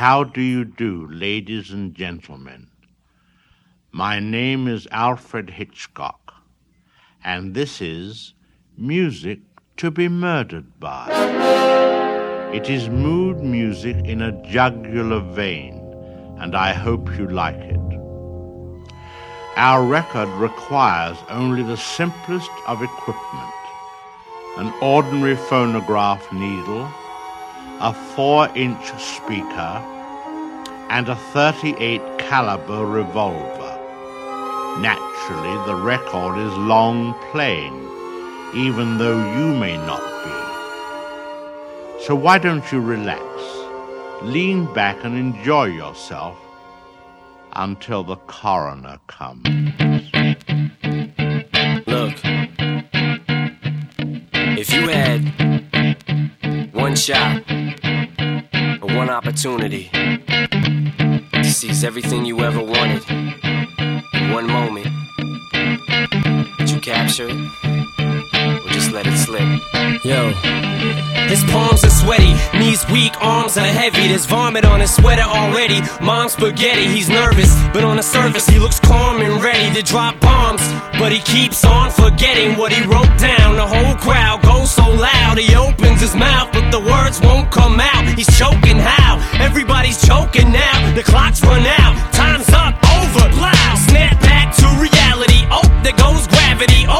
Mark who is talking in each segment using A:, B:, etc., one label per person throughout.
A: How do you do, ladies and gentlemen? My name is Alfred Hitchcock, and this is Music to be Murdered by. It is mood music in a jugular vein, and I hope you like it. Our record requires only the simplest of equipment an ordinary phonograph needle, a 4 inch speaker, and a 38 caliber revolver. Naturally, the record is long playing, even though you may not be. So why don't you relax, lean back and enjoy yourself until the coroner comes.
B: Look, if you had one shot one opportunity to seize everything you ever wanted in one moment, would you capture it or just let it slip? Yo. His palms are sweaty, knees weak, arms are heavy. There's vomit on his sweater already. Mom's spaghetti, he's nervous, but on the surface he looks calm and ready to drop bombs. But he keeps on forgetting what he wrote down. The whole crowd goes so loud, he opens his mouth, but the words won't come out. He's choking how? Everybody's choking now. The clock's run out, time's up, over, loud. Snap back to reality. Oh, there goes gravity. Oh,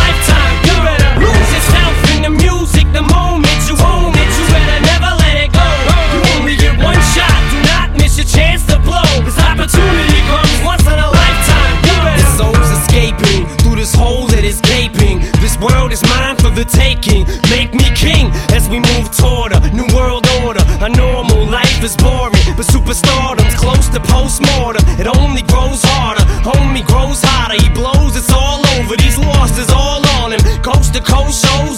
B: The taking. Make me king as we move toward a new world order. A normal life is boring, but superstardom's close to postmortem. It only grows harder, homie grows hotter. He blows, it's all over. These losses all on him. Coast to coast shows,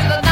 C: Oh,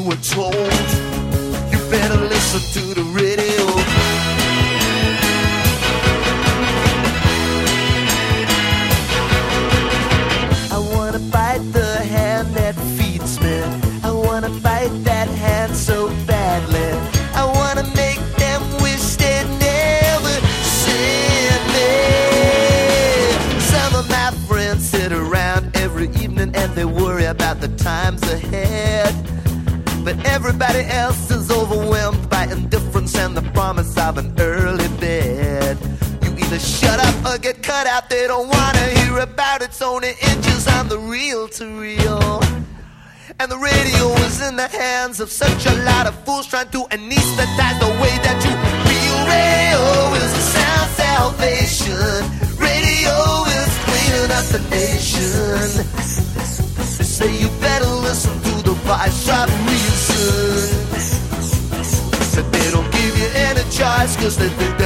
D: you were told. You better listen to Everybody else is overwhelmed by indifference and the promise of an early bed. You either shut up or get cut out. They don't wanna hear about it. It's only inches on the reel to reel. And the radio is in the hands of such a lot of fools trying to anesthetize the way that you feel. Radio is the sound salvation. Radio is cleaning up the nation. 'Cause they think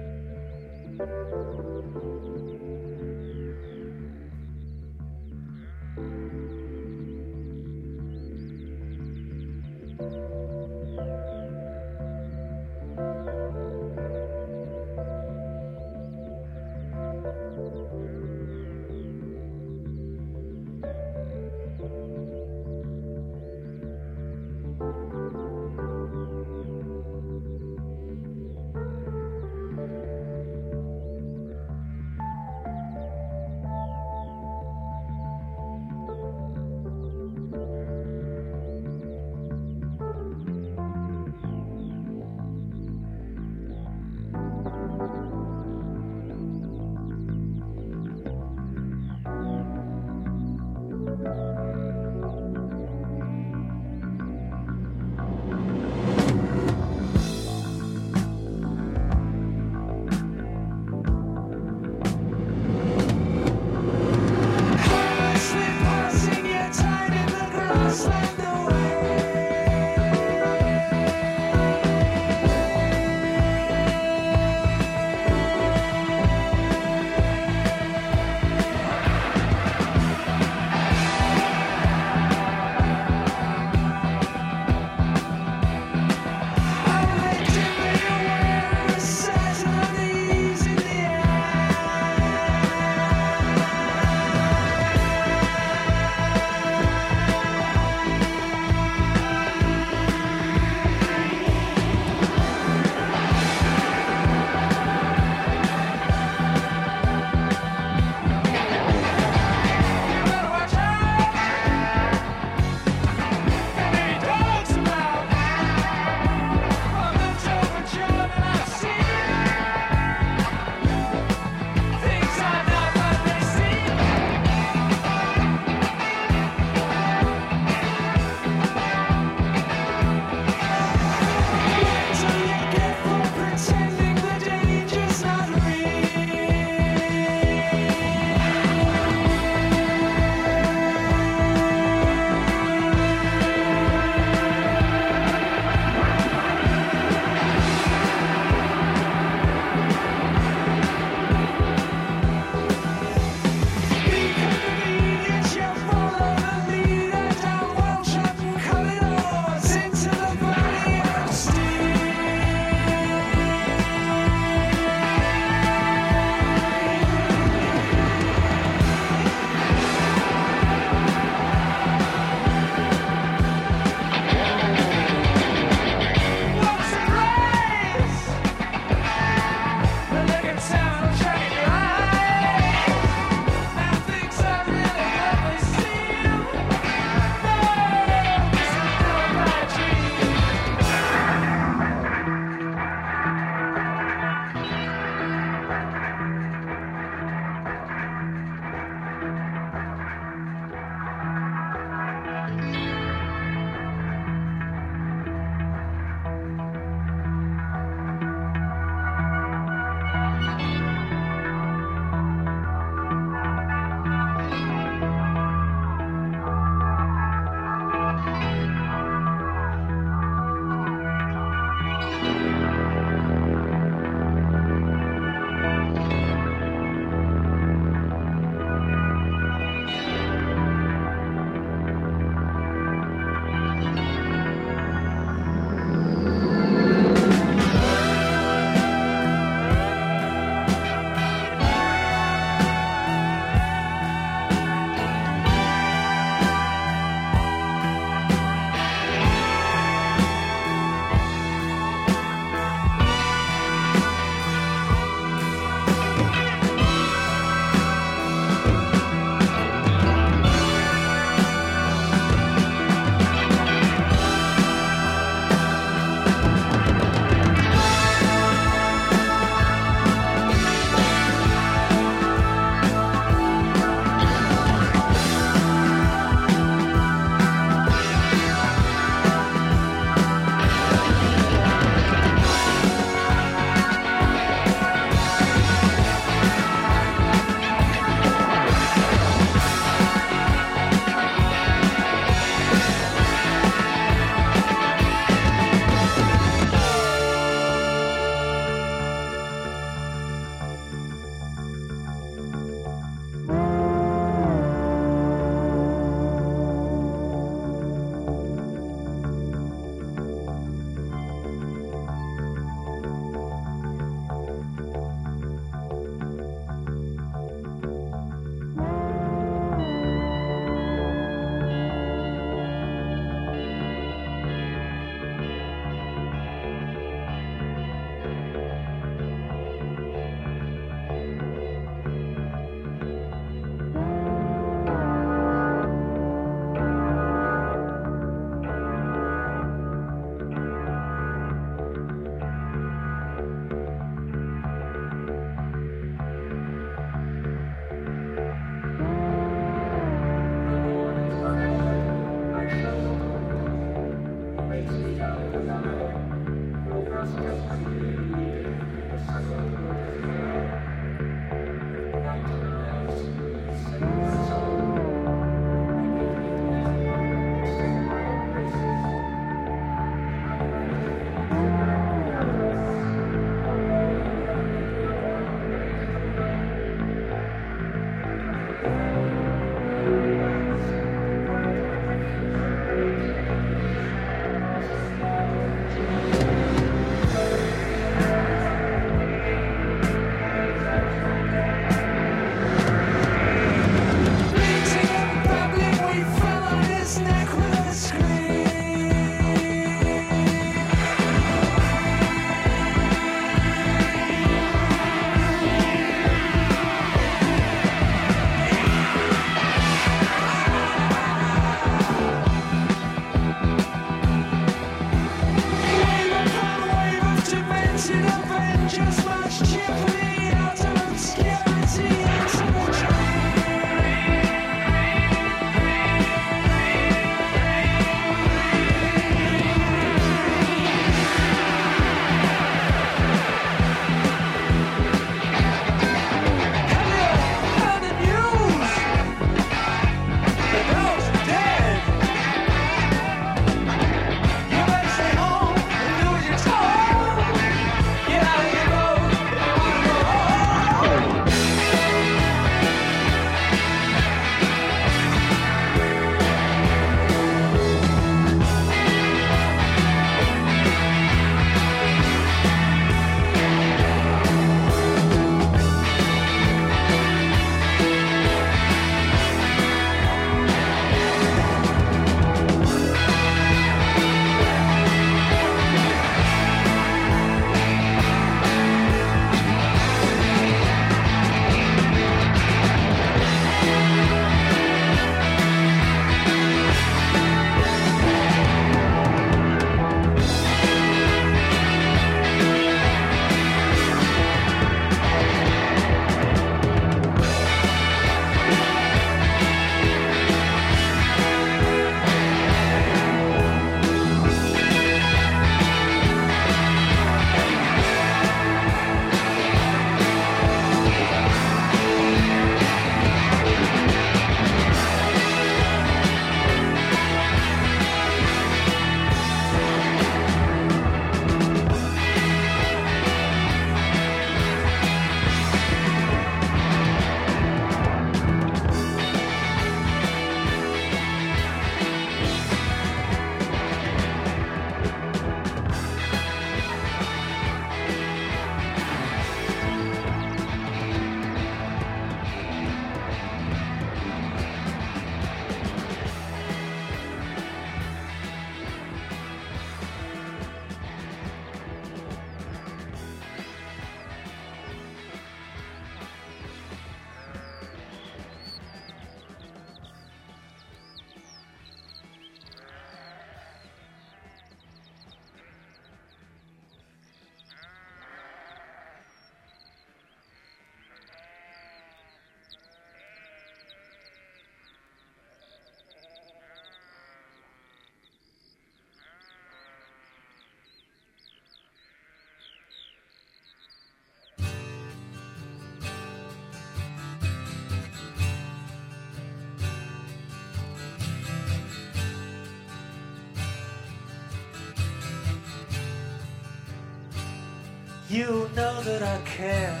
D: You know that I care.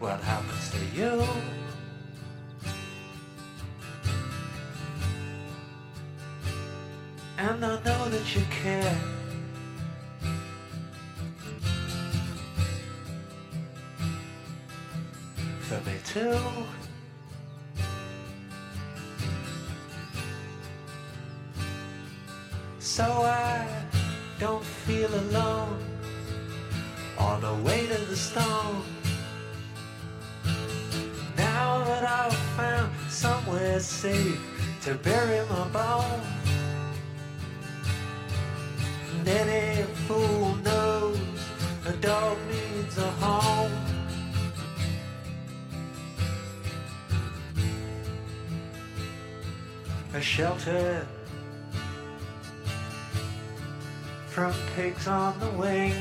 D: What happens to you? And I know that you care. For me too. Alone on the way to the stone. Now that I've found somewhere safe to bury my bones, and any fool knows a dog needs a home. a shelter from pigs on the wing.